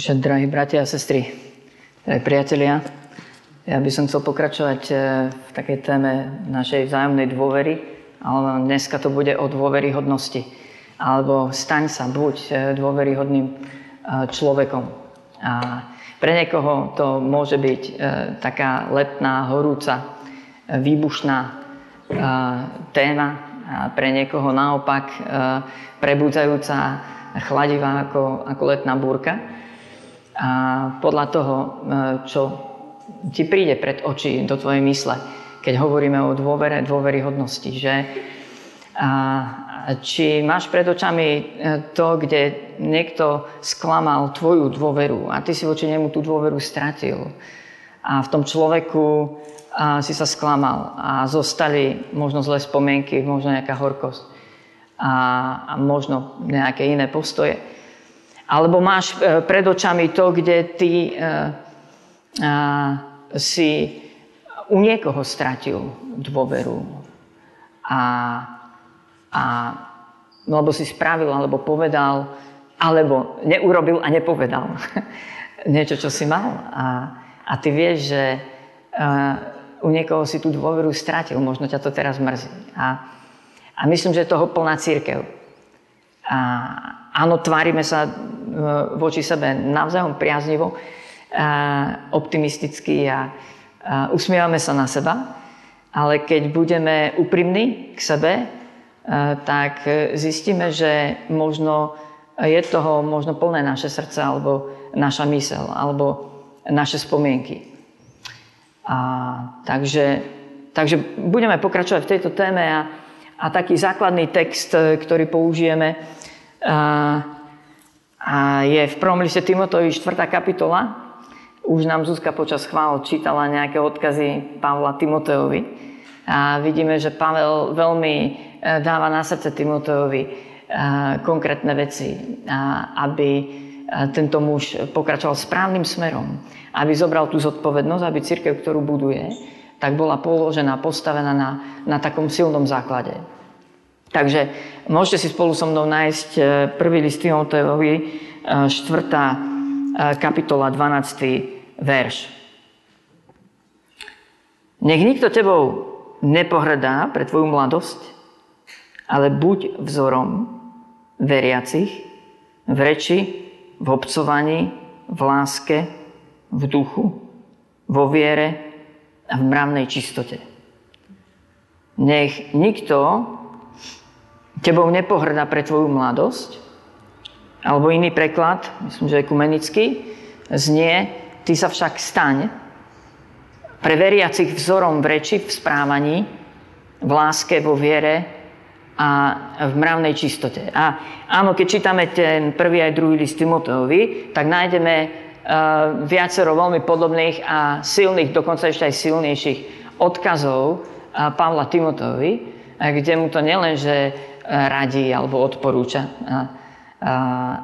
Však, drahí bratia a sestry, drahí priatelia, ja by som chcel pokračovať e, v takej téme našej vzájomnej dôvery, ale dneska to bude o dôveryhodnosti. Alebo staň sa, buď e, dôveryhodným e, človekom. A pre niekoho to môže byť taká letná, horúca, výbušná téma, a pre niekoho naopak prebudzajúca, chladivá ako, ako letná búrka. A podľa toho, čo ti príde pred oči do tvojej mysle, keď hovoríme o dôvere, dôveryhodnosti, že a či máš pred očami e, to, kde niekto sklamal tvoju dôveru a ty si voči nemu tú dôveru stratil a v tom človeku a si sa sklamal a zostali možno zlé spomienky, možno nejaká horkosť a, a možno nejaké iné postoje. Alebo máš e, pred očami to, kde ty e, a, si u niekoho stratil dôveru. A, a lebo si spravil, alebo povedal, alebo neurobil a nepovedal niečo, čo si mal. A, a ty vieš, že uh, u niekoho si tú dôveru stratil, možno ťa to teraz mrzí. A, a myslím, že je toho plná církev. A áno, tvárime sa voči sebe navzájom priaznivo, optimistickí a, usmievame sa na seba, ale keď budeme úprimní k sebe, tak zistíme, že možno je toho možno plné naše srdce alebo naša mysel alebo naše spomienky. A, takže, takže budeme pokračovať v tejto téme a, a taký základný text, ktorý použijeme, a, a je v prvom liste Timotovi 4. kapitola, už nám Zuzka počas chvál čítala nejaké odkazy Pavla Timoteovi. A vidíme, že Pavel veľmi e, dáva na srdce Timoteovi e, konkrétne veci, aby e, tento muž pokračoval správnym smerom, aby zobral tú zodpovednosť, aby církev, ktorú buduje, tak bola položená, postavená na, na takom silnom základe. Takže môžete si spolu so mnou nájsť prvý list Timoteovi, 4 kapitola 12. verš. Nech nikto tebou nepohrdá pre tvoju mladosť, ale buď vzorom veriacich v reči, v obcovaní, v láske, v duchu, vo viere a v mravnej čistote. Nech nikto tebou nepohrdá pre tvoju mladosť, alebo iný preklad, myslím, že ekumenický, znie, ty sa však staň pre veriacich vzorom v reči, v správaní, v láske, vo viere a v mravnej čistote. A áno, keď čítame ten prvý aj druhý list Timoteovi, tak nájdeme uh, viacero veľmi podobných a silných, dokonca ešte aj silnejších odkazov uh, Pavla Timoteovi, kde mu to nielenže radí alebo odporúča,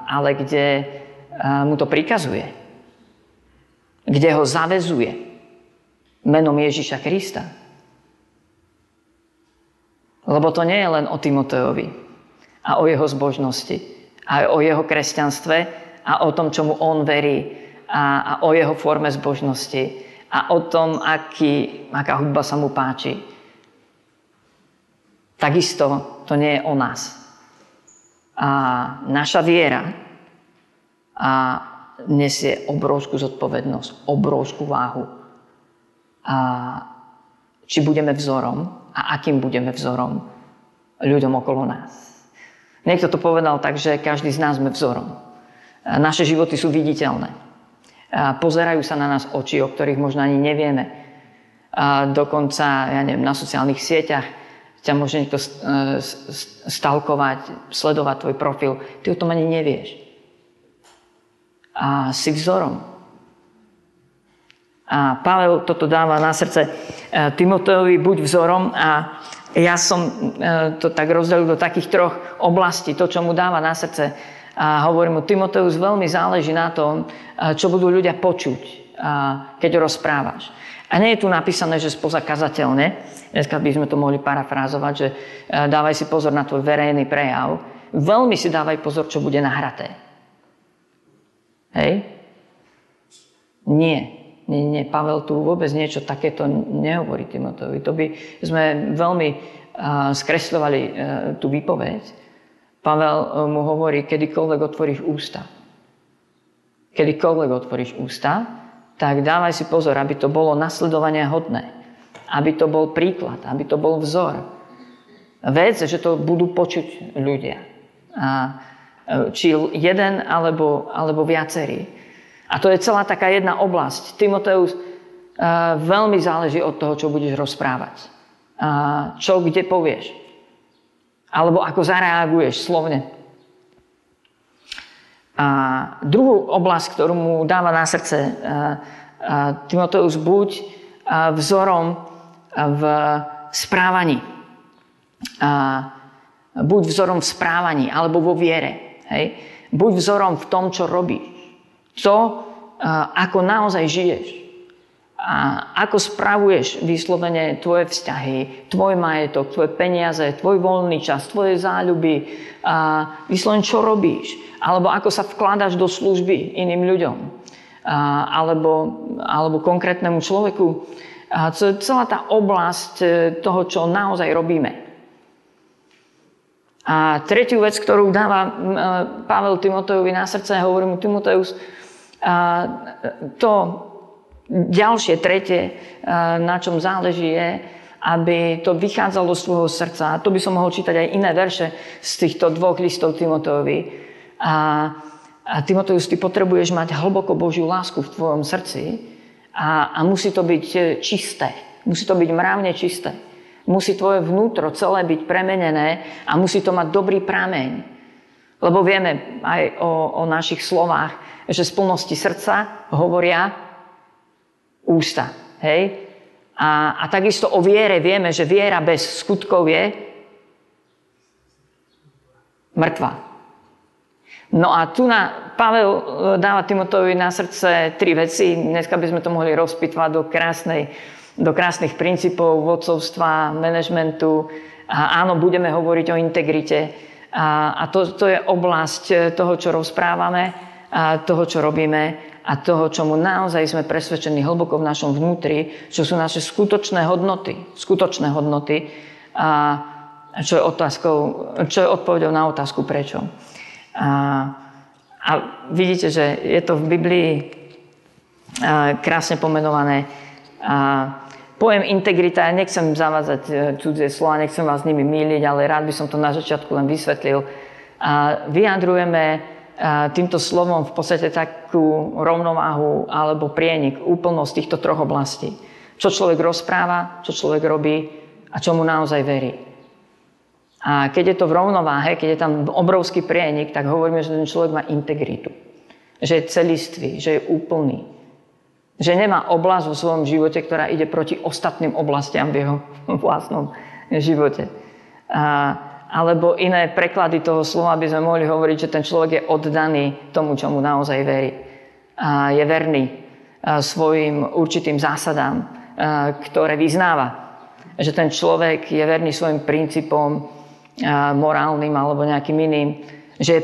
ale kde mu to prikazuje. Kde ho zavezuje menom Ježiša Krista. Lebo to nie je len o Timoteovi a o jeho zbožnosti, a o jeho kresťanstve a o tom, čomu on verí a, a o jeho forme zbožnosti a o tom, aký, aká hudba sa mu páči. Takisto to nie je o nás a naša viera a nesie obrovskú zodpovednosť, obrovskú váhu. A či budeme vzorom a akým budeme vzorom ľuďom okolo nás. Niekto to povedal tak, že každý z nás sme vzorom. Naše životy sú viditeľné. A pozerajú sa na nás oči, o ktorých možno ani nevieme. A dokonca, ja neviem, na sociálnych sieťach ťa môže niekto e, stalkovať, sledovať tvoj profil. Ty o tom ani nevieš. A si vzorom. A Pavel toto dáva na srdce e, Timoteovi, buď vzorom a ja som e, to tak rozdelil do takých troch oblastí, to, čo mu dáva na srdce. A hovorím mu, Timoteus, veľmi záleží na tom, čo budú ľudia počuť, keď rozprávaš. A nie je tu napísané, že spoza kazateľne, dneska by sme to mohli parafrázovať, že e, dávaj si pozor na tvoj verejný prejav, veľmi si dávaj pozor, čo bude nahraté. Hej? Nie. Nie, nie, Pavel tu vôbec niečo takéto nehovorí Timoteovi. To by sme veľmi uh, skresľovali uh, tú výpoveď. Pavel mu hovorí, kedykoľvek otvoríš ústa. Kedykoľvek otvoríš ústa, tak dávaj si pozor, aby to bolo nasledovania hodné. Aby to bol príklad, aby to bol vzor. Vec, že to budú počuť ľudia. A, či jeden alebo, alebo viacerí. A to je celá taká jedna oblasť. Timoteus, veľmi záleží od toho, čo budeš rozprávať. Čo kde povieš. Alebo ako zareaguješ slovne. A druhú oblasť, ktorú mu dáva na srdce Timoteus, buď vzorom v správaní. Buď vzorom v správaní alebo vo viere. Hej? Buď vzorom v tom, čo robíš to, ako naozaj žiješ. A ako spravuješ vyslovene tvoje vzťahy, tvoj majetok, tvoje peniaze, tvoj voľný čas, tvoje záľuby, a vyslovene čo robíš, alebo ako sa vkladaš do služby iným ľuďom, a, alebo, alebo konkrétnemu človeku. A celá tá oblasť e, toho, čo naozaj robíme. A tretiu vec, ktorú dáva e, Pavel Timotejovi na srdce, hovorí mu Timoteus, a to ďalšie, tretie, na čom záleží je, aby to vychádzalo z tvojho srdca. A to by som mohol čítať aj iné verše z týchto dvoch listov Timoteovi. A, a Timoteus, ty potrebuješ mať hlboko Božiu lásku v tvojom srdci a, a musí to byť e, čisté. Musí to byť mravne čisté. Musí tvoje vnútro celé byť premenené a musí to mať dobrý prameň. Lebo vieme aj o, o našich slovách, že z plnosti srdca hovoria ústa. Hej? A, a takisto o viere vieme, že viera bez skutkov je mŕtva. No a tu na, Pavel e, dáva Timotovi na srdce tri veci. Dneska by sme to mohli rozpitvať do, krásnej, do krásnych princípov vodcovstva, manažmentu. A áno, budeme hovoriť o integrite. A, a to, to je oblasť toho, čo rozprávame a toho, čo robíme a toho, čomu naozaj sme presvedčení hlboko v našom vnútri, čo sú naše skutočné hodnoty. Skutočné hodnoty. A čo je, otázkou, čo je odpovedou na otázku prečo. A, a vidíte, že je to v Biblii krásne pomenované. A pojem integrita, ja nechcem zavádzať e, cudzie slova, nechcem vás s nimi míliť, ale rád by som to na začiatku len vysvetlil. A vyjadrujeme týmto slovom v podstate takú rovnováhu alebo prienik, úplnosť týchto troch oblastí. Čo človek rozpráva, čo človek robí a čomu naozaj verí. A keď je to v rovnováhe, keď je tam obrovský prienik, tak hovoríme, že ten človek má integritu. Že je celistvý, že je úplný. Že nemá oblasť vo svojom živote, ktorá ide proti ostatným oblastiam v jeho vlastnom živote. A alebo iné preklady toho slova by sme mohli hovoriť, že ten človek je oddaný tomu, čo mu naozaj verí. A je verný svojim určitým zásadám, ktoré vyznáva. Že ten človek je verný svojim princípom morálnym alebo nejakým iným. Že,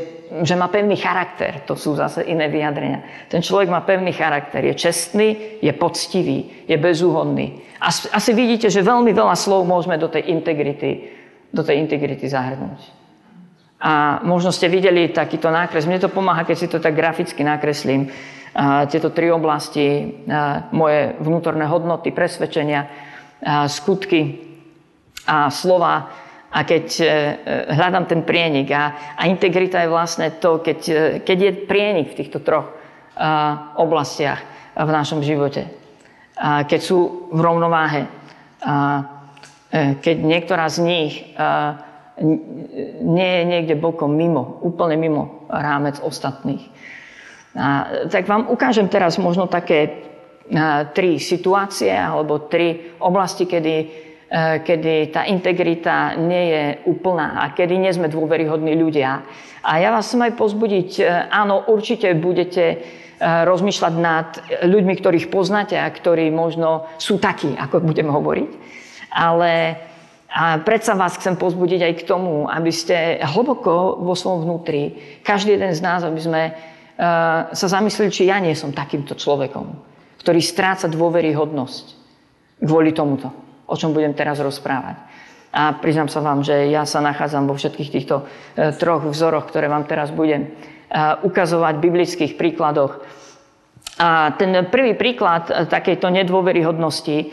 že má pevný charakter. To sú zase iné vyjadrenia. Ten človek má pevný charakter. Je čestný, je poctivý, je bezúhodný. Asi, asi vidíte, že veľmi veľa slov môžeme do tej integrity do tej integrity zahrnúť. A možno ste videli takýto nákres. Mne to pomáha, keď si to tak graficky nakreslím. A tieto tri oblasti, a moje vnútorné hodnoty, presvedčenia, a skutky a slova. A keď e, hľadám ten prienik a, a integrita je vlastne to, keď, e, keď je prienik v týchto troch oblastiach v našom živote. A keď sú v rovnováhe. A, E, keď niektorá z nich e, nie je niekde bokom mimo, úplne mimo rámec ostatných. A, tak vám ukážem teraz možno také a, e, tri situácie alebo tri oblasti, kedy, a, kedy tá integrita nie je úplná a kedy nie sme dôveryhodní ľudia. A ja vás chcem aj pozbudiť, áno, určite budete rozmýšľať nad ľuďmi, ktorých poznáte a ktorí možno sú takí, ako budem hovoriť ale a predsa vás chcem pozbudiť aj k tomu, aby ste hlboko vo svojom vnútri, každý jeden z nás, aby sme uh, sa zamysleli, či ja nie som takýmto človekom. ktorý stráca dôveryhodnosť kvôli tomuto, o čom budem teraz rozprávať. A priznám sa vám, že ja sa nachádzam vo všetkých týchto e, troch vzoroch, ktoré vám teraz budem e, ukazovať v biblických príkladoch. A ten prvý príklad takejto nedôveryhodnosti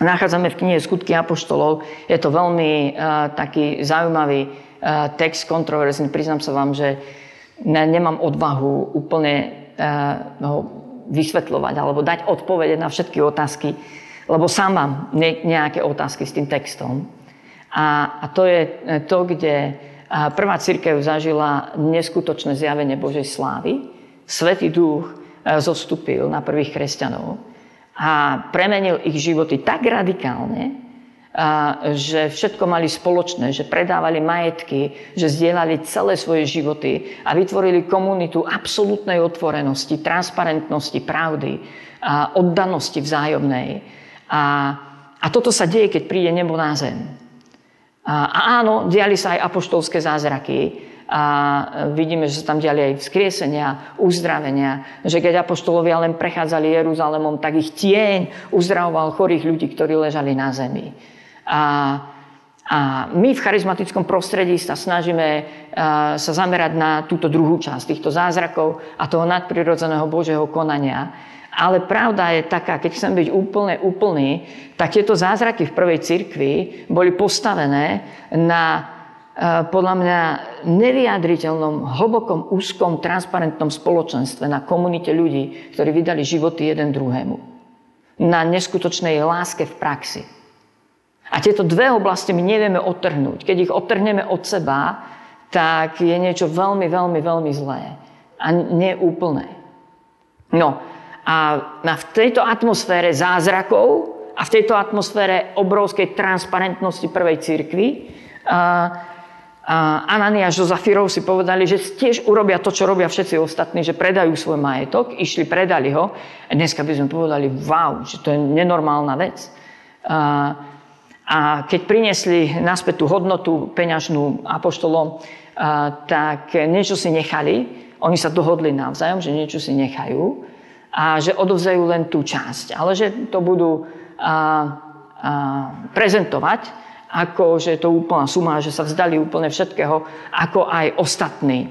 nachádzame v knihe Skutky Apoštolov. Je to veľmi taký zaujímavý text, kontroverzný. Priznám sa vám, že nemám odvahu úplne ho vysvetľovať alebo dať odpovede na všetky otázky, lebo sám mám nejaké otázky s tým textom. A, a to je to, kde prvá církev zažila neskutočné zjavenie Božej slávy. Svetý duch zostúpil na prvých kresťanov a premenil ich životy tak radikálne, že všetko mali spoločné, že predávali majetky, že zdieľali celé svoje životy a vytvorili komunitu absolútnej otvorenosti, transparentnosti, pravdy, a oddanosti vzájomnej. A, a toto sa deje, keď príde nebo na zem. A, a áno, diali sa aj apoštolské zázraky, a vidíme, že sa tam diali aj vzkriesenia, uzdravenia, že keď apoštolovia len prechádzali Jeruzalemom, tak ich tieň uzdravoval chorých ľudí, ktorí ležali na zemi. A, a my v charizmatickom prostredí sa snažíme sa zamerať na túto druhú časť týchto zázrakov a toho nadprirodzeného Božieho konania. Ale pravda je taká, keď chcem byť úplne úplný, tak tieto zázraky v prvej cirkvi boli postavené na podľa mňa nevyjadriteľnom, hlbokom, úzkom, transparentnom spoločenstve, na komunite ľudí, ktorí vydali životy jeden druhému. Na neskutočnej láske v praxi. A tieto dve oblasti my nevieme odtrhnúť. Keď ich odtrhneme od seba, tak je niečo veľmi, veľmi, veľmi zlé. A neúplné. No a v tejto atmosfére zázrakov a v tejto atmosfére obrovskej transparentnosti prvej cirkvi Ananiáš so Zafirou si povedali, že tiež urobia to, čo robia všetci ostatní, že predajú svoj majetok, išli, predali ho. A dneska by sme povedali, wow, že to je nenormálna vec. A keď priniesli naspäť tú hodnotu peňažnú apoštolom, tak niečo si nechali. Oni sa dohodli navzájom, že niečo si nechajú a že odovzajú len tú časť. Ale že to budú a, a, prezentovať ako, že je to úplná suma, že sa vzdali úplne všetkého, ako aj ostatní.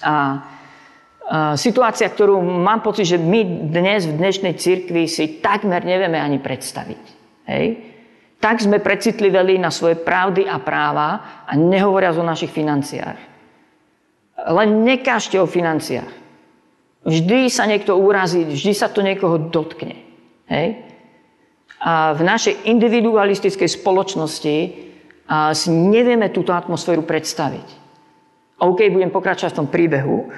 A, situácia, ktorú mám pocit, že my dnes v dnešnej cirkvi si takmer nevieme ani predstaviť. Hej? tak sme precitliveli na svoje pravdy a práva a nehovoria o našich financiách. Len nekážte o financiách. Vždy sa niekto urazí, vždy sa to niekoho dotkne. Hej? V našej individualistickej spoločnosti si nevieme túto atmosféru predstaviť. OK, budem pokračovať v tom príbehu.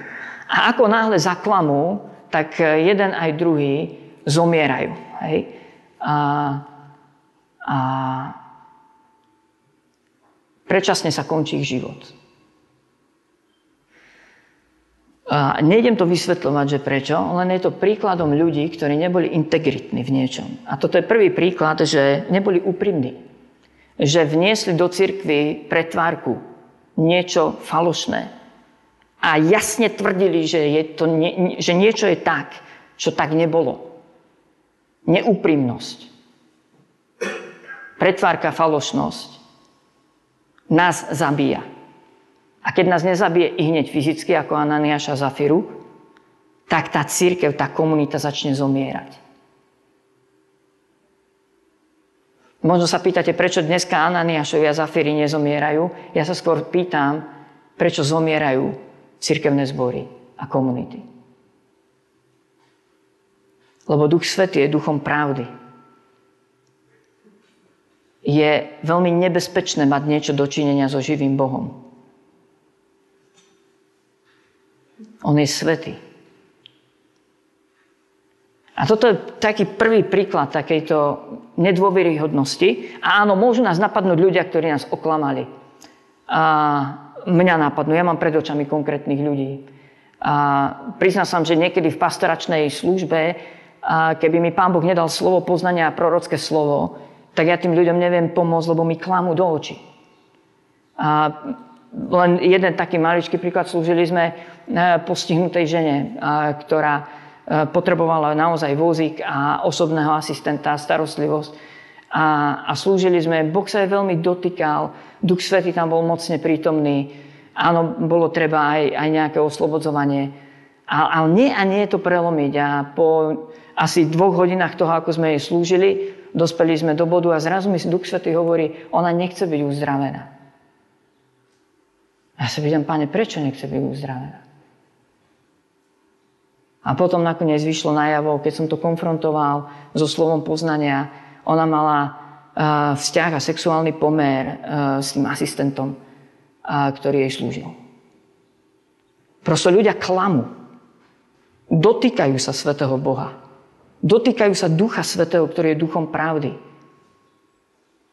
A ako náhle zaklamú, tak jeden aj druhý zomierajú. Hej? A a predčasne sa končí ich život. A nejdem to vysvetľovať, že prečo, len je to príkladom ľudí, ktorí neboli integritní v niečom. A toto je prvý príklad, že neboli úprimní. Že vniesli do cirkvy pretvárku niečo falošné. A jasne tvrdili, že, je to, že niečo je tak, čo tak nebolo. Neúprimnosť pretvárka, falošnosť nás zabíja. A keď nás nezabije i hneď fyzicky, ako Ananiáša Zafiru, tak tá církev, tá komunita začne zomierať. Možno sa pýtate, prečo dneska Ananiášovi a Zafíry nezomierajú. Ja sa skôr pýtam, prečo zomierajú církevné zbory a komunity. Lebo Duch Svetý je duchom pravdy je veľmi nebezpečné mať niečo dočinenia so živým Bohom. On je svetý. A toto je taký prvý príklad takejto nedôveryhodnosti. A áno, môžu nás napadnúť ľudia, ktorí nás oklamali. A mňa napadnú. Ja mám pred očami konkrétnych ľudí. A priznám sa, že niekedy v pastoračnej službe, a keby mi Pán Boh nedal slovo poznania a prorocké slovo, tak ja tým ľuďom neviem pomôcť, lebo mi klamú do očí. A len jeden taký maličký príklad slúžili sme e, postihnutej žene, ktorá potrebovala naozaj vozík a osobného asistenta, starostlivosť. A, a slúžili sme, Boh sa je veľmi dotýkal, Duch Svety tam bol mocne prítomný. Áno, bolo treba aj, aj nejaké oslobodzovanie. Ale, nie a nie je to prelomiť. A po asi dvoch hodinách toho, ako sme jej slúžili, dospeli sme do bodu a zrazu mi Duch Svety hovorí, ona nechce byť uzdravená. Ja sa pýtam, páne, prečo nechce byť uzdravená? A potom nakoniec vyšlo najavo, keď som to konfrontoval so slovom poznania, ona mala uh, vzťah a sexuálny pomer uh, s tým asistentom, uh, ktorý jej slúžil. Prosto ľudia klamu. Dotýkajú sa svetého Boha. Dotýkajú sa Ducha Svetého, ktorý je duchom pravdy.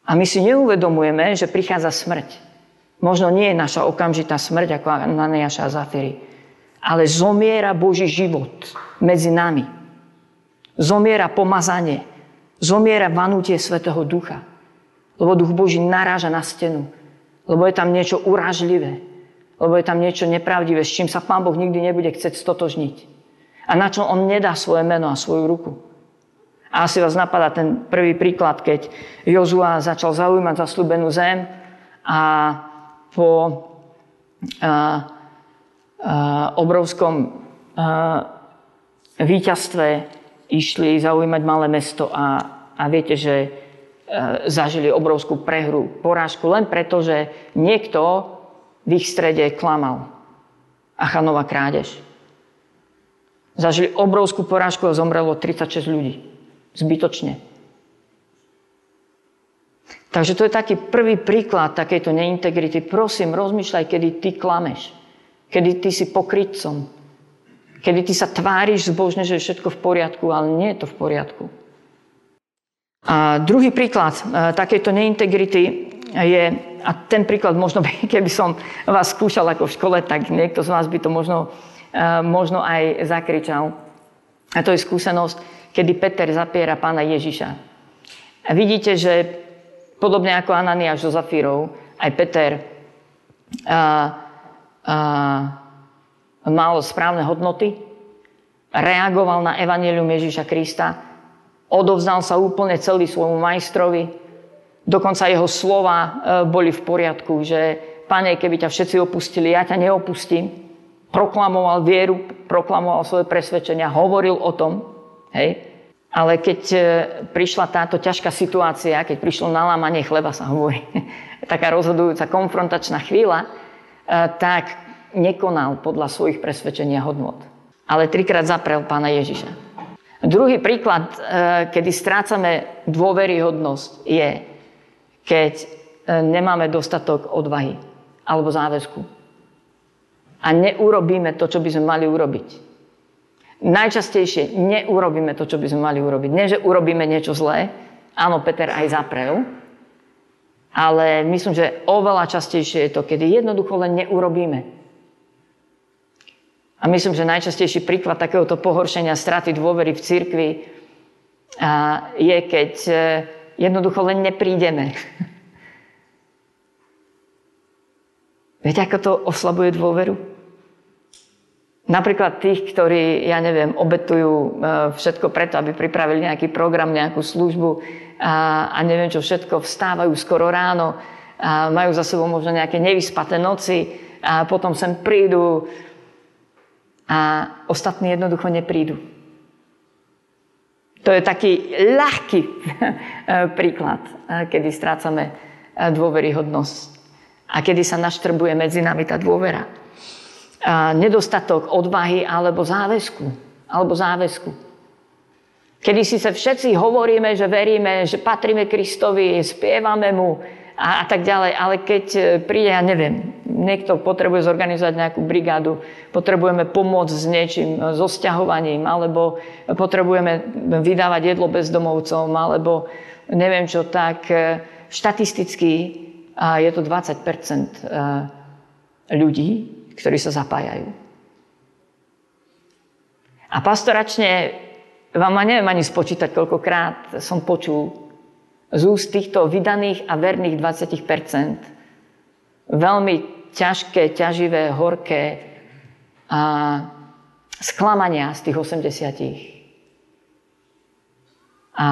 A my si neuvedomujeme, že prichádza smrť. Možno nie je naša okamžitá smrť ako Ananiáša a Zafiri, ale zomiera Boží život medzi nami. Zomiera pomazanie. Zomiera vanutie Svetého Ducha. Lebo Duch Boží naráža na stenu. Lebo je tam niečo urážlivé. Lebo je tam niečo nepravdivé, s čím sa Pán Boh nikdy nebude chcieť stotožniť. A na čo On nedá svoje meno a svoju ruku. A asi vás napadá ten prvý príklad, keď Jozua začal zaujímať zaslúbenú zem a po a, a, obrovskom a, víťazstve išli zaujímať malé mesto a, a viete, že zažili obrovskú prehru, porážku len preto, že niekto v ich strede klamal. Achanova krádež. Zažili obrovskú porážku a zomrelo 36 ľudí. Zbytočne. Takže to je taký prvý príklad takejto neintegrity. Prosím, rozmýšľaj, kedy ty klameš. Kedy ty si pokrytcom. Kedy ty sa tváriš zbožne, že je všetko v poriadku, ale nie je to v poriadku. A druhý príklad e, takejto neintegrity je, a ten príklad možno, keby som vás skúšal ako v škole, tak niekto z vás by to možno, e, možno aj zakričal. A to je skúsenosť, kedy Peter zapiera pána Ježiša. A vidíte, že Podobne ako Ananiáš so Zafírou, aj Peter a, a, mal správne hodnoty, reagoval na evanelium Ježíša Krista, odovzdal sa úplne celý svojmu majstrovi, dokonca jeho slova e, boli v poriadku, že Pane, keby ťa všetci opustili, ja ťa neopustím. Proklamoval vieru, proklamoval svoje presvedčenia, hovoril o tom. Hej. Ale keď e, prišla táto ťažká situácia, keď prišlo nalámanie chleba, sa hovorí, taká rozhodujúca konfrontačná chvíľa, e, tak nekonal podľa svojich presvedčenia hodnot. Ale trikrát zaprel pána Ježiša. Druhý príklad, e, kedy strácame dôveryhodnosť, je, keď nemáme dostatok odvahy alebo záväzku. A neurobíme to, čo by sme mali urobiť najčastejšie neurobíme to, čo by sme mali urobiť. Nie, že urobíme niečo zlé, áno, Peter aj zaprel, ale myslím, že oveľa častejšie je to, kedy jednoducho len neurobíme. A myslím, že najčastejší príklad takéhoto pohoršenia, straty dôvery v cirkvi je, keď e, jednoducho len neprídeme. Viete, ako to oslabuje dôveru? Napríklad tých, ktorí, ja neviem, obetujú e, všetko preto, aby pripravili nejaký program, nejakú službu a, a neviem čo všetko, vstávajú skoro ráno, a majú za sebou možno nejaké nevyspaté noci a potom sem prídu a ostatní jednoducho neprídu. To je taký ľahký e, príklad, e, kedy strácame dôveryhodnosť a kedy sa naštrbuje medzi nami tá dôvera nedostatok odvahy alebo záväzku. Alebo záväzku. Kedy si sa všetci hovoríme, že veríme, že patríme Kristovi, spievame mu a, a tak ďalej, ale keď e, príde, ja neviem, niekto potrebuje zorganizovať nejakú brigádu, potrebujeme pomôcť s niečím, e, so sťahovaním, alebo potrebujeme vydávať jedlo bezdomovcom, alebo neviem čo, tak e, štatisticky je to 20% ľudí, ktorí sa zapájajú. A pastoračne vám ma neviem ani spočítať, koľkokrát som počul z úst týchto vydaných a verných 20% veľmi ťažké, ťaživé, horké a sklamania z tých 80. A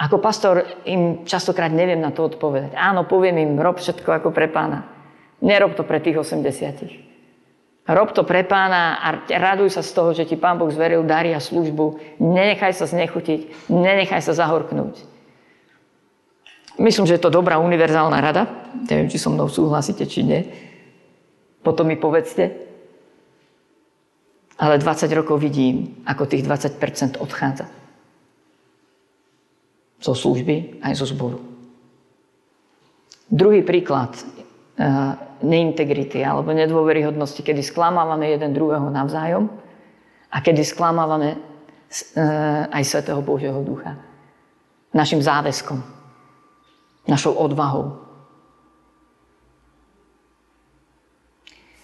ako pastor im častokrát neviem na to odpovedať. Áno, poviem im, rob všetko ako pre pána. Nerob to pre tých 80. Rob to pre pána a raduj sa z toho, že ti pán Boh zveril dary a službu. Nenechaj sa znechutiť, nenechaj sa zahorknúť. Myslím, že je to dobrá univerzálna rada. Neviem, či so mnou súhlasíte, či nie. Potom mi povedzte. Ale 20 rokov vidím, ako tých 20% odchádza zo služby aj zo zboru. Druhý príklad uh, neintegrity alebo nedôveryhodnosti, kedy sklamávame jeden druhého navzájom a kedy sklamávame uh, aj Svetého Božieho Ducha. Našim záväzkom, našou odvahou,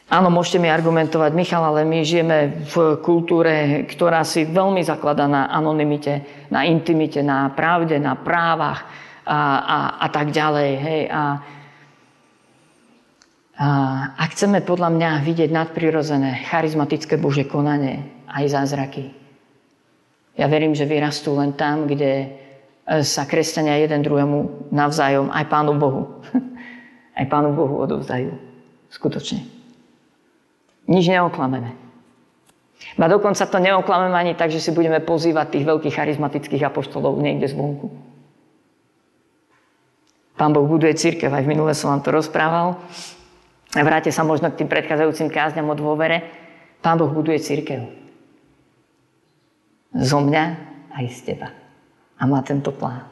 Áno, môžete mi argumentovať, Michal, ale my žijeme v kultúre, ktorá si veľmi zakladá na anonimite, na intimite, na pravde, na právach a, a, a tak ďalej. Hej. A, a, a chceme podľa mňa vidieť nadprirodzené, charizmatické Bože konanie, aj zázraky. Ja verím, že vyrastú len tam, kde sa kresťania jeden druhému navzájom, aj Pánu Bohu, aj Pánu Bohu odovzdajú. Skutočne. Nič neoklameme. A dokonca to neoklameme ani tak, že si budeme pozývať tých veľkých charizmatických apoštolov niekde zvonku. Pán Boh buduje církev, aj v minule som vám to rozprával. Vráte sa možno k tým predchádzajúcim kázňam o dôvere. Pán Boh buduje církev. Zo mňa aj z teba. A má tento plán.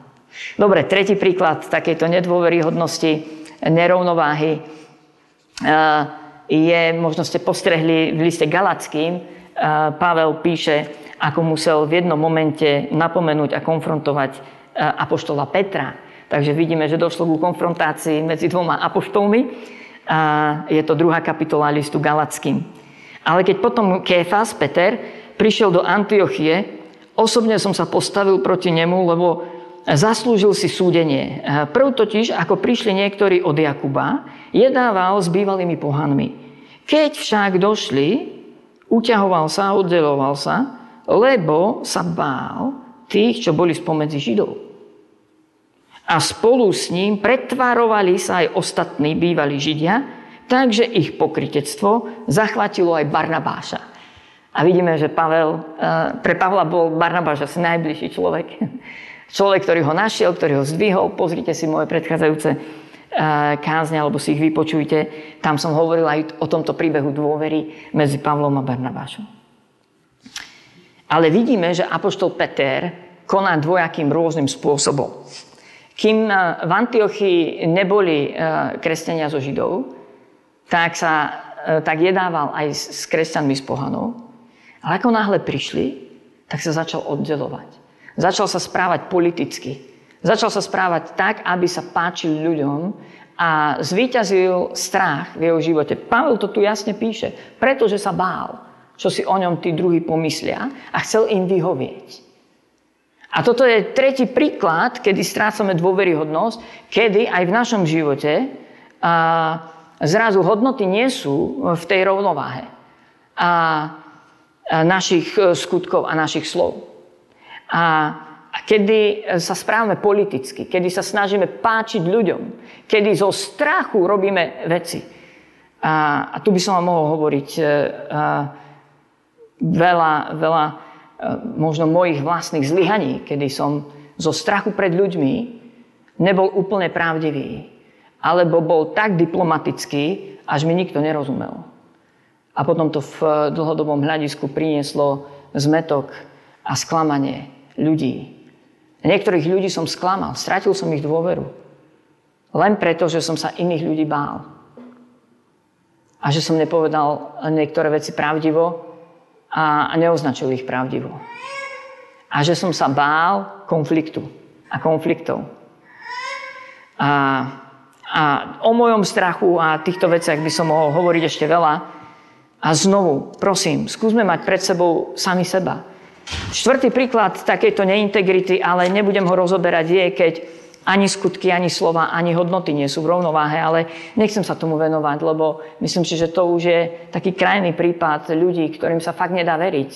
Dobre, tretí príklad takejto nedôveryhodnosti, nerovnováhy. Uh, je, možno ste postrehli v liste Galackým, Pavel píše, ako musel v jednom momente napomenúť a konfrontovať apoštola Petra. Takže vidíme, že došlo ku konfrontácii medzi dvoma apoštolmi. A je to druhá kapitola listu Galackým. Ale keď potom Kéfas, Peter, prišiel do Antiochie, osobne som sa postavil proti nemu, lebo zaslúžil si súdenie. Prv totiž, ako prišli niektorí od Jakuba, jedával s bývalými pohanmi. Keď však došli, uťahoval sa, oddeloval sa, lebo sa bál tých, čo boli spomedzi Židov. A spolu s ním pretvárovali sa aj ostatní bývalí Židia, takže ich pokritectvo zachvatilo aj Barnabáša. A vidíme, že Pavel, eh, pre Pavla bol Barnabáš asi najbližší človek. Človek, ktorý ho našiel, ktorý ho zdvihol. Pozrite si moje predchádzajúce kázne, alebo si ich vypočujte. Tam som hovoril aj o tomto príbehu dôvery medzi Pavlom a Barnabášom. Ale vidíme, že Apoštol Peter koná dvojakým rôznym spôsobom. Kým v Antiochii neboli kresťania zo Židov, tak sa tak jedával aj s kresťanmi z pohanov. Ale ako náhle prišli, tak sa začal oddelovať. Začal sa správať politicky. Začal sa správať tak, aby sa páčil ľuďom a zvíťazil strach v jeho živote. Pavel to tu jasne píše. Pretože sa bál, čo si o ňom tí druhí pomyslia a chcel im vyhovieť. A toto je tretí príklad, kedy strácame dôveryhodnosť, kedy aj v našom živote a, zrazu hodnoty nie sú v tej rovnováhe a, našich e, skutkov a našich slov. A kedy e, sa správame politicky, kedy sa snažíme páčiť ľuďom, kedy zo strachu robíme veci. A, tu by som vám mohol hovoriť e, a, veľa, veľa e, možno mojich vlastných zlyhaní, kedy som zo strachu pred ľuďmi nebol úplne pravdivý, alebo bol tak diplomatický, až mi nikto nerozumel. A potom to v dlhodobom hľadisku prinieslo zmetok a sklamanie ľudí, Niektorých ľudí som sklamal, stratil som ich dôveru. Len preto, že som sa iných ľudí bál. A že som nepovedal niektoré veci pravdivo a neoznačil ich pravdivo. A že som sa bál konfliktu a konfliktov. A, a o mojom strachu a týchto veciach by som mohol hovoriť ešte veľa. A znovu, prosím, skúsme mať pred sebou sami seba. Štvrtý príklad takejto neintegrity, ale nebudem ho rozoberať, je, keď Ani skutky, ani slova, ani hodnoty nie sú v rovnováhe, ale nechcem sa tomu venovať, lebo myslím si, že to už je taký krajný prípad ľudí, ktorým sa fakt nedá veriť,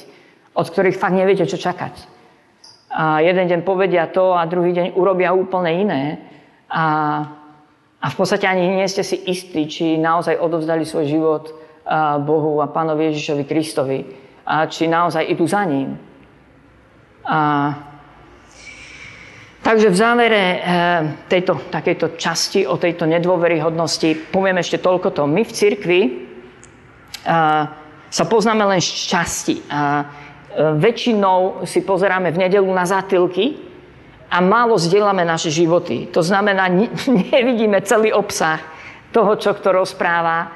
od ktorých fakt neviete, čo čakať. A jeden deň povedia to a druhý deň urobia úplne iné. A, a v podstate ani nie ste si istí, či naozaj odovzdali svoj život Bohu a Pánovi Ježišovi Kristovi. A či naozaj idú za ním. A Takže v závere eh, tejto takejto časti o tejto nedôveryhodnosti poviem ešte toľko to. My v cirkvi eh, sa poznáme len z časti. A eh, väčšinou si pozeráme v nedelu na zátylky a málo zdieľame naše životy. To znamená, nevidíme celý obsah toho, čo kto rozpráva,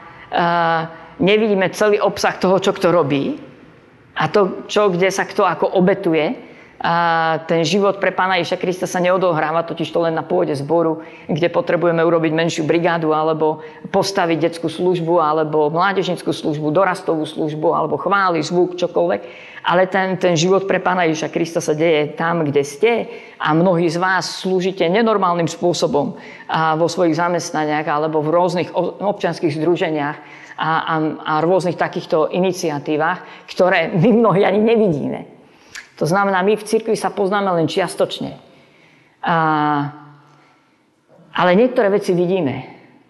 nevidíme celý obsah toho, čo kto robí a to, čo, kde sa kto ako obetuje. A ten život pre Pána Ježiša Krista sa neodohráva totiž to len na pôde zboru, kde potrebujeme urobiť menšiu brigádu, alebo postaviť detskú službu, alebo mládežnickú službu, dorastovú službu, alebo chváli, zvuk, čokoľvek. Ale ten, ten život pre Pána Ježiša Krista sa deje tam, kde ste a mnohí z vás slúžite nenormálnym spôsobom a vo svojich zamestnaniach alebo v rôznych občanských združeniach a, a, a rôznych takýchto iniciatívach, ktoré my mnohí ani nevidíme. To znamená, my v cirkvi sa poznáme len čiastočne. A, ale niektoré veci vidíme,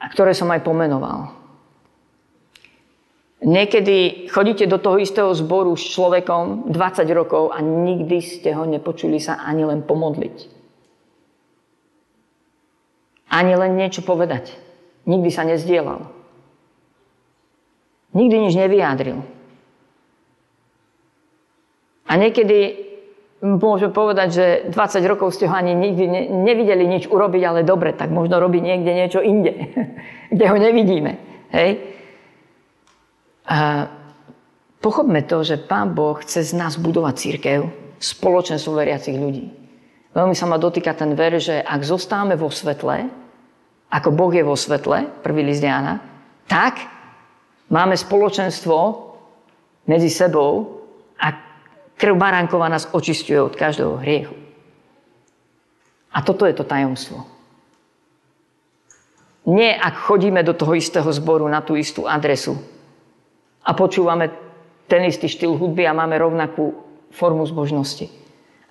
a ktoré som aj pomenoval. Niekedy chodíte do toho istého zboru s človekom 20 rokov a nikdy ste ho nepočuli sa ani len pomodliť. Ani len niečo povedať. Nikdy sa nezdielal. Nikdy nič nevyjadril. A niekedy môžem povedať, že 20 rokov ste ho ani nikdy ne, nevideli nič urobiť, ale dobre, tak možno robí niekde niečo inde, kde ho nevidíme. Hej? A pochopme to, že Pán Boh chce z nás budovať církev, spoločenstvo veriacich ľudí. Veľmi sa ma dotýka ten ver, že ak zostávame vo svetle, ako Boh je vo svetle, prvý list Jana, tak máme spoločenstvo medzi sebou Krv baránkova nás očistuje od každého hriechu. A toto je to tajomstvo. Nie, ak chodíme do toho istého zboru na tú istú adresu a počúvame ten istý štýl hudby a máme rovnakú formu zbožnosti.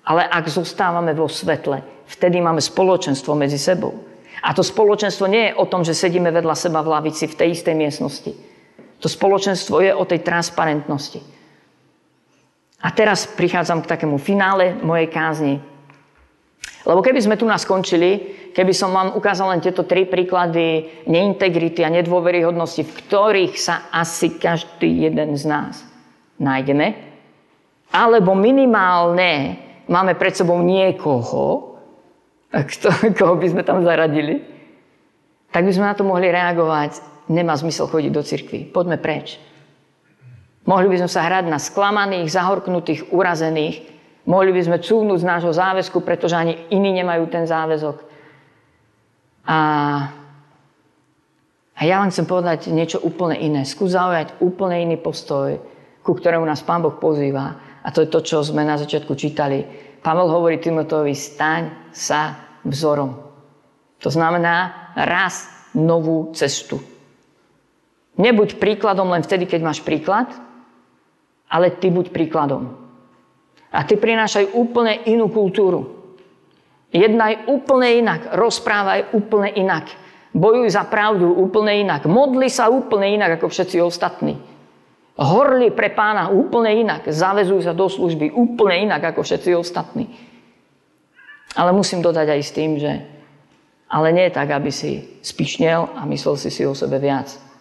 Ale ak zostávame vo svetle, vtedy máme spoločenstvo medzi sebou. A to spoločenstvo nie je o tom, že sedíme vedľa seba v lavici v tej istej miestnosti. To spoločenstvo je o tej transparentnosti. A teraz prichádzam k takému finále mojej kázni. Lebo keby sme tu nás skončili, keby som vám ukázal len tieto tri príklady neintegrity a nedôveryhodnosti, v ktorých sa asi každý jeden z nás nájdeme, alebo minimálne máme pred sebou niekoho, kto, koho by sme tam zaradili, tak by sme na to mohli reagovať, nemá zmysel chodiť do cirkvi, poďme preč. Mohli by sme sa hrať na sklamaných, zahorknutých, urazených. Mohli by sme cúvnuť z nášho záväzku, pretože ani iní nemajú ten záväzok. A, a ja len chcem povedať niečo úplne iné. Skús zaujať úplne iný postoj, ku ktorému nás Pán Boh pozýva. A to je to, čo sme na začiatku čítali. Pavel hovorí Timotovi, staň sa vzorom. To znamená, raz novú cestu. Nebuď príkladom len vtedy, keď máš príklad, ale ty buď príkladom. A ty prinášaj úplne inú kultúru. Jednaj úplne inak, rozprávaj úplne inak. Bojuj za pravdu úplne inak. Modli sa úplne inak ako všetci ostatní. Horli pre pána úplne inak. Zavezuj sa do služby úplne inak ako všetci ostatní. Ale musím dodať aj s tým, že ale nie tak, aby si spišnel a myslel si si o sebe viac.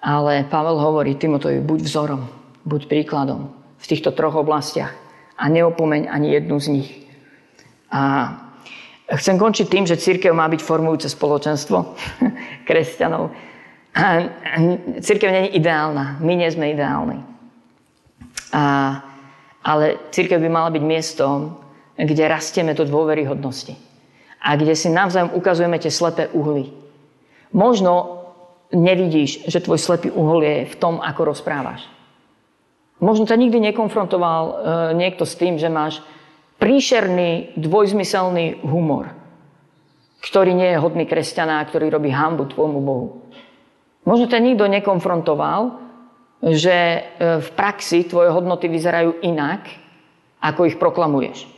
Ale Pavel hovorí Timotovi, buď vzorom, buď príkladom v týchto troch oblastiach a neopomeň ani jednu z nich. A chcem končiť tým, že církev má byť formujúce spoločenstvo kresťanov. A církev nie ideálna. My nie sme ideálni. A, ale církev by mala byť miestom, kde rastieme do dôveryhodnosti. A kde si navzájom ukazujeme tie slepé uhly. Možno nevidíš, že tvoj slepý uhol je v tom, ako rozprávaš. Možno ťa nikdy nekonfrontoval e, niekto s tým, že máš príšerný, dvojzmyselný humor, ktorý nie je hodný kresťana, ktorý robí hambu tvojmu Bohu. Možno ťa nikto nekonfrontoval, že e, v praxi tvoje hodnoty vyzerajú inak, ako ich proklamuješ.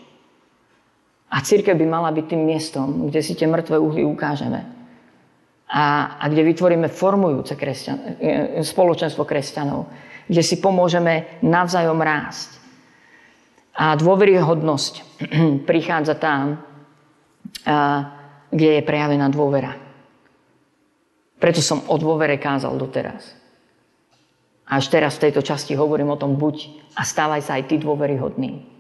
A církev by mala byť tým miestom, kde si tie mŕtve uhly ukážeme. A, a kde vytvoríme formujúce kresťan, e, spoločenstvo kresťanov, kde si pomôžeme navzájom rásť. A dôveryhodnosť prichádza tam, kde je prejavená dôvera. Preto som o dôvere kázal doteraz. A až teraz v tejto časti hovorím o tom, buď a stávaj sa aj ty dôveryhodný.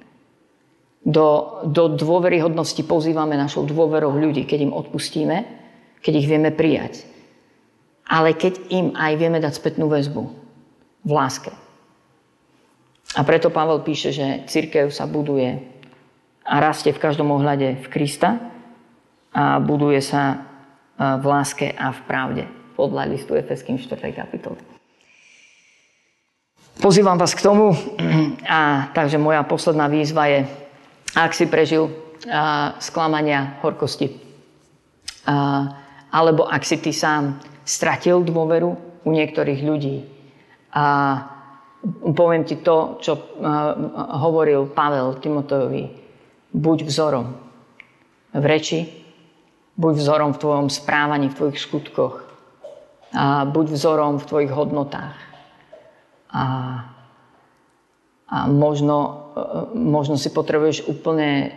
Do, do dôveryhodnosti pozývame našou dôverou ľudí, keď im odpustíme, keď ich vieme prijať. Ale keď im aj vieme dať spätnú väzbu v láske. A preto Pavel píše, že církev sa buduje a rastie v každom ohľade v Krista a buduje sa v láske a v pravde podľa listu Efeským 4. kapitoly. Pozývam vás k tomu, a takže moja posledná výzva je, ak si prežil a, sklamania, horkosti, a, alebo ak si ty sám stratil dôveru u niektorých ľudí. A poviem ti to, čo a, hovoril Pavel Timotejovi. Buď vzorom v reči, buď vzorom v tvojom správaní, v tvojich skutkoch. A buď vzorom v tvojich hodnotách a, a možno, možno si potrebuješ úplne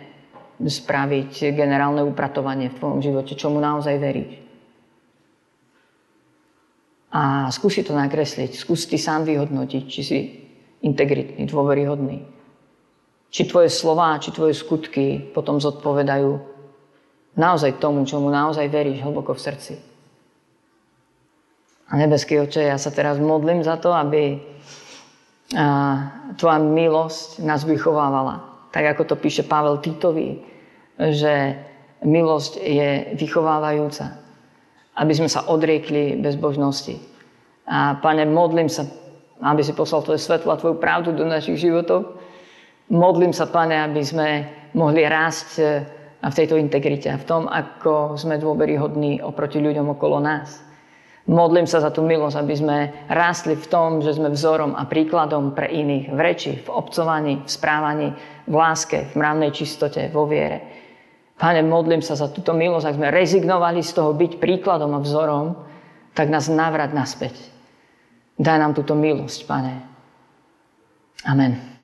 spraviť generálne upratovanie v tvojom živote, čomu naozaj veríš. A skúsi to nakresliť, skús ty sám vyhodnotiť, či si integritný, dôveryhodný. Či tvoje slova, či tvoje skutky potom zodpovedajú naozaj tomu, čomu naozaj veríš hlboko v srdci. A nebeský oče, ja sa teraz modlím za to, aby tvoja milosť nás vychovávala. Tak ako to píše Pavel Titovi, že milosť je vychovávajúca. Aby sme sa odriekli bezbožnosti. A pane, modlím sa, aby si poslal tvoje svetlo a tvoju pravdu do našich životov. Modlím sa, pane, aby sme mohli rásť e, v tejto integrite a v tom, ako sme dôveryhodní oproti ľuďom okolo nás. Modlím sa za tú milosť, aby sme rástli v tom, že sme vzorom a príkladom pre iných v reči, v obcovaní, v správaní, v láske, v mravnej čistote, vo viere. Pane, modlím sa za túto milosť, ak sme rezignovali z toho byť príkladom a vzorom, tak nás navrať naspäť. Daj nám túto milosť, Pane. Amen.